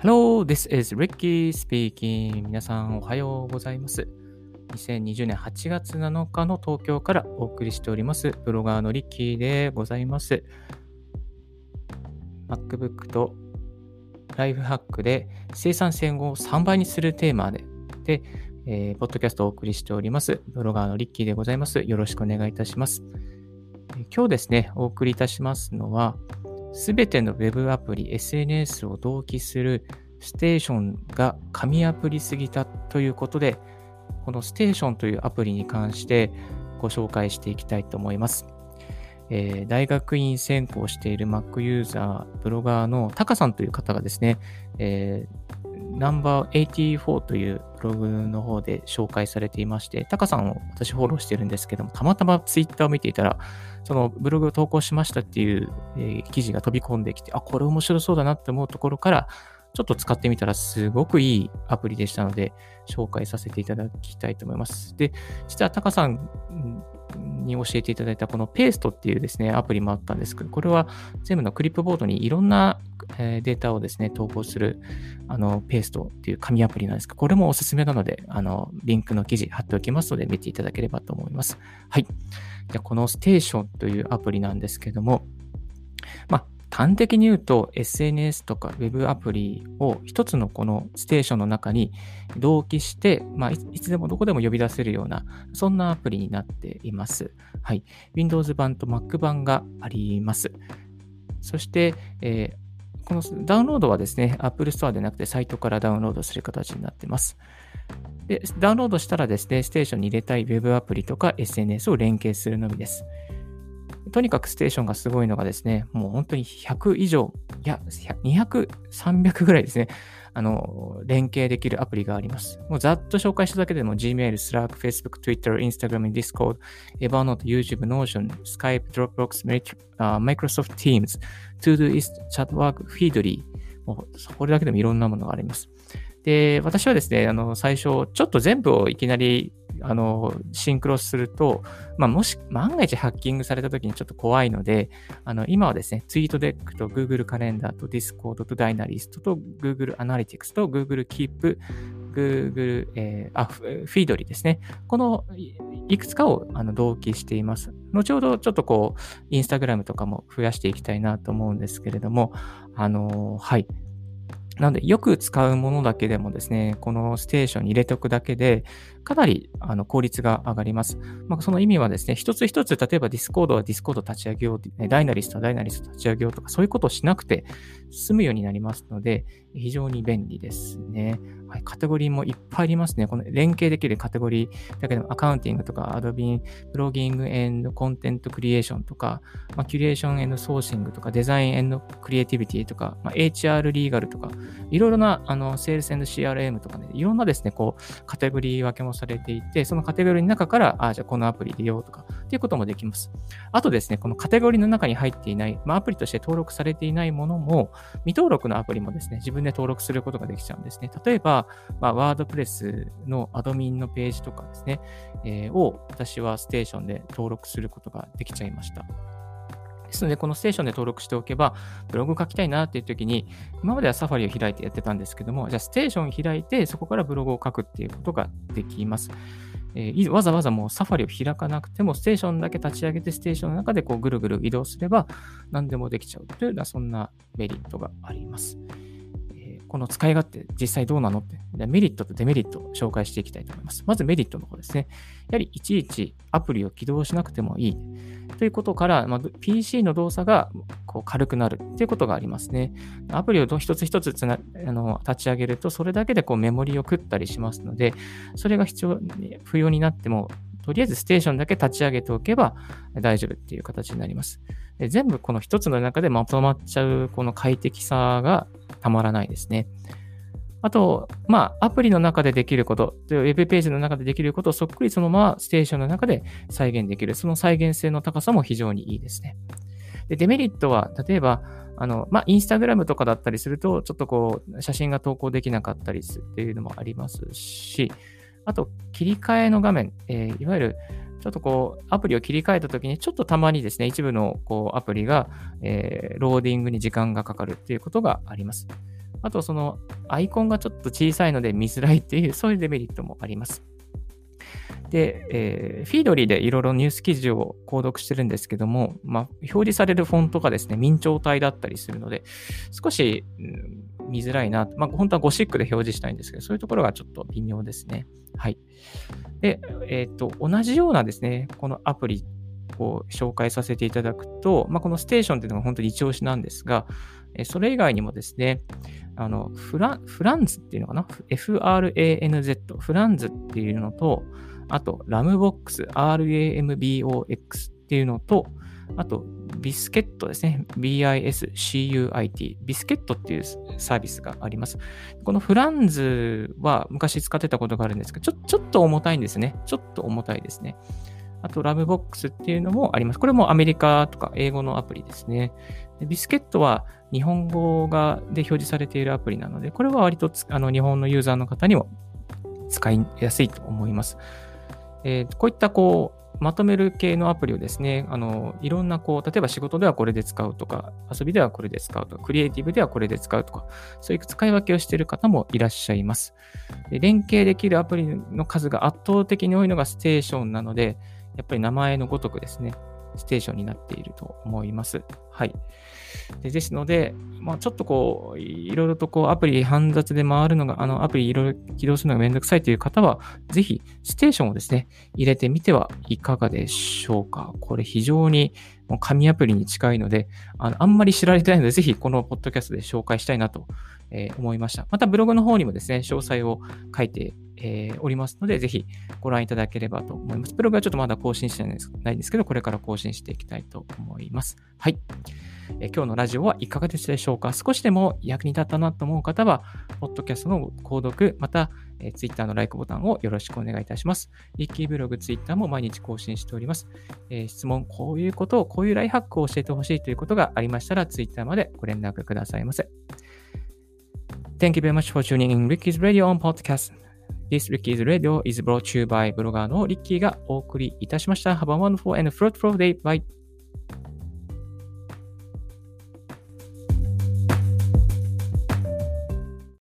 Hello, this is Ricky speaking. 皆さんおはようございます。2020年8月7日の東京からお送りしております、ブロガーのリッキーでございます。MacBook とライフハックで生産性を3倍にするテーマで、で、えー、ポッドキャストをお送りしております、ブロガーのリッキーでございます。よろしくお願いいたします。今日ですね、お送りいたしますのは、すべての Web アプリ、SNS を同期するステーションが紙アプリすぎたということで、このステーションというアプリに関してご紹介していきたいと思います。えー、大学院専攻している Mac ユーザー、ブロガーのタカさんという方がですね、えー、ナンバー84というブログの方で紹介されていまして、タカさんを私フォローしてるんですけども、たまたまツイッターを見ていたら、そのブログを投稿しましたっていう、えー、記事が飛び込んできて、あ、これ面白そうだなって思うところから、ちょっと使ってみたらすごくいいアプリでしたので、紹介させていただきたいと思います。で、実はタカさんに教えていただいたこのペーストっていうですね、アプリもあったんですけど、これは全部のクリップボードにいろんなデータをですね、投稿する、あの、ペーストっていう紙アプリなんですけど、これもおすすめなので、あの、リンクの記事貼っておきますので、見ていただければと思います。はい。じゃこのステーションというアプリなんですけども、まあ、端的に言うと SNS とか Web アプリを一つのこのステーションの中に同期して、まあ、いつでもどこでも呼び出せるような、そんなアプリになっています。はい。Windows 版と Mac 版があります。そして、えー、このダウンロードはですね、Apple Store でなくてサイトからダウンロードする形になっています。でダウンロードしたらですね、ステーションに入れたい Web アプリとか SNS を連携するのみです。とにかくステーションがすごいのがですね、もう本当に100以上、いや、200、300ぐらいですね、あの、連携できるアプリがあります。もうざっと紹介しただけでも Gmail、Slack、Facebook、Twitter、Instagram、Discord、Evernote、YouTube、Notion、Skype、Dropbox、Microsoft Teams、Todoist、Chatwork、Feedly、もうこれだけでもいろんなものがあります。で、私はですね、あの、最初、ちょっと全部をいきなりあの、シンクロすると、まあ、もし、万が一ハッキングされた時にちょっと怖いので、あの、今はですね、ツイートデックと Google カレンダーと Discord と Dynalist と Google Analytics と Google Keep、Google、えー、あ、フィードリーですね。このいくつかをあの同期しています。後ほどちょっとこう、Instagram とかも増やしていきたいなと思うんですけれども、あのはい。なので、よく使うものだけでもですね、このステーションに入れておくだけで、かなりあの効率が上がります。まあ、その意味はですね、一つ一つ、例えば Discord は Discord 立ち上げよう、 Dynalist は Dynalist 立ち上げようとか、そういうことをしなくて済むようになりますので、非常に便利ですね。はい、カテゴリーもいっぱいありますね。この連携できるカテゴリーだけでも accounting とか、 admin、 blogging and content creation とか、まあ、キュレーションエンドソーシングとか、デザインエンドクリエイティビティとか、まあ、HR リーガルとか、いろいろなあのセールスエンド CRM とかね、いろんなですね、こう、カテゴリー分けもされていて、そのカテゴリーの中から、あ、じゃあこのアプリ利用とか、っていうこともできます。あとですね、このカテゴリーの中に入っていない、まあ、アプリとして登録されていないものも、未登録のアプリもですね、自分で登録することができちゃうんですね。例えば、まあ、ワードプレスのアドミンのページとかですね、えー、を私はステーションで登録することができちゃいました。ですので、このステーションで登録しておけば、ブログ書きたいなっていう時に、今まではサファリを開いてやってたんですけども、じゃあステーション開いて、そこからブログを書くっていうことができます。えー、わざわざもうサファリを開かなくても、ステーションだけ立ち上げて、ステーションの中でこうぐるぐる移動すれば、何でもできちゃうというような、そんなメリットがあります。この使い勝手、実際どうなのって、メリットとデメリットを紹介していきたいと思います。まずメリットの方ですね。やはりいちいちアプリを起動しなくてもいい。ということから、まあ、PC の動作がこう軽くなるということがありますね。アプリを一つ一つつなあの立ち上げると、それだけでこうメモリを食ったりしますので、それが必要、不要になっても、とりあえずステーションだけ立ち上げておけば大丈夫っていう形になります。で全部この一つの中でまとまっちゃうこの快適さがたまらないですね。あと、まあ、アプリの中でできること、ウェブページの中でできることをそっくりそのままステーションの中で再現できる。その再現性の高さも非常にいいですね。で、デメリットは、例えば、あの、まあ、インスタグラムとかだったりすると、ちょっとこう、写真が投稿できなかったりするっていうのもありますし、あと、切り替えの画面、えー、いわゆる、ちょっとこう、アプリを切り替えたときに、ちょっとたまにですね、一部のこうアプリが、えー、ローディングに時間がかかるっていうことがあります。あとそのアイコンがちょっと小さいので見づらいっていう、そういうデメリットもあります。で、えー、フィードリーでいろいろニュース記事を購読してるんですけども、まあ、表示されるフォントがですね、明朝体だったりするので、少し、うん、見づらいな。まあ、本当はゴシックで表示したいんですけど、そういうところがちょっと微妙ですね。はい。で、えっ、ー、と、同じようなですね、このアプリを紹介させていただくと、まあ、このステーションっていうのが本当に一押しなんですが、それ以外にもですね、あのフラフランズっていうのかな ?FRANZ、フランズっていうのと、あと、ラムボックス、RAMBOX っていうのと、あと、ビスケットですね。BISCUIT。ビスケットっていうサービスがあります。このフランズは昔使ってたことがあるんですけど、ちょちょっと重たいんですね。ちょっと重たいですね。あと、ラムボックスっていうのもあります。これもアメリカとか英語のアプリですね。ビスケットは日本語がで表示されているアプリなので、これは割とあの日本のユーザーの方にも使いやすいと思います。えー、こういったこうまとめる系のアプリをですね、あのいろんなこう、例えば仕事ではこれで使うとか、遊びではこれで使うとか、クリエイティブではこれで使うとか、そういう使い分けをしている方もいらっしゃいます。で連携できるアプリの数が圧倒的に多いのがステーションなので、やっぱり名前のごとくですね、ステーションになっていると思います。はい。でですので、まあ、ちょっとこう、いろいろとこう、アプリ煩雑で回るのが、あの、アプリいろいろ起動するのがめんどくさいという方は、ぜひ、ステーションをですね、入れてみてはいかがでしょうか。これ非常にもう紙アプリに近いので、あのあんまり知られてないので、ぜひこのポッドキャストで紹介したいなと、えー、思いました。またブログの方にもですね、詳細を書いてえー、おりますので、ぜひご覧いただければと思います。ブログはちょっとまだ更新してないんですけど、これから更新していきたいと思います。はい。えー、今日のラジオはいかがでしたでしょうか？少しでも役に立ったなと思う方は、ポッドキャストの購読、また、えー、Twitter の LIKE ボタンをよろしくお願いいたします。リッキーブログ、Twitter も毎日更新しております。えー、質問、こういうことを、こういうライハックを教えてほしいということがありましたら、Twitter までご連絡くださいませ。Thank you very much for tuning in Ricky's Radio on Podcast. This Ricky's Radio is brought to you by ブロガーのリッキーがお送りいたしました。Have a wonderful and fruitful day. Bye.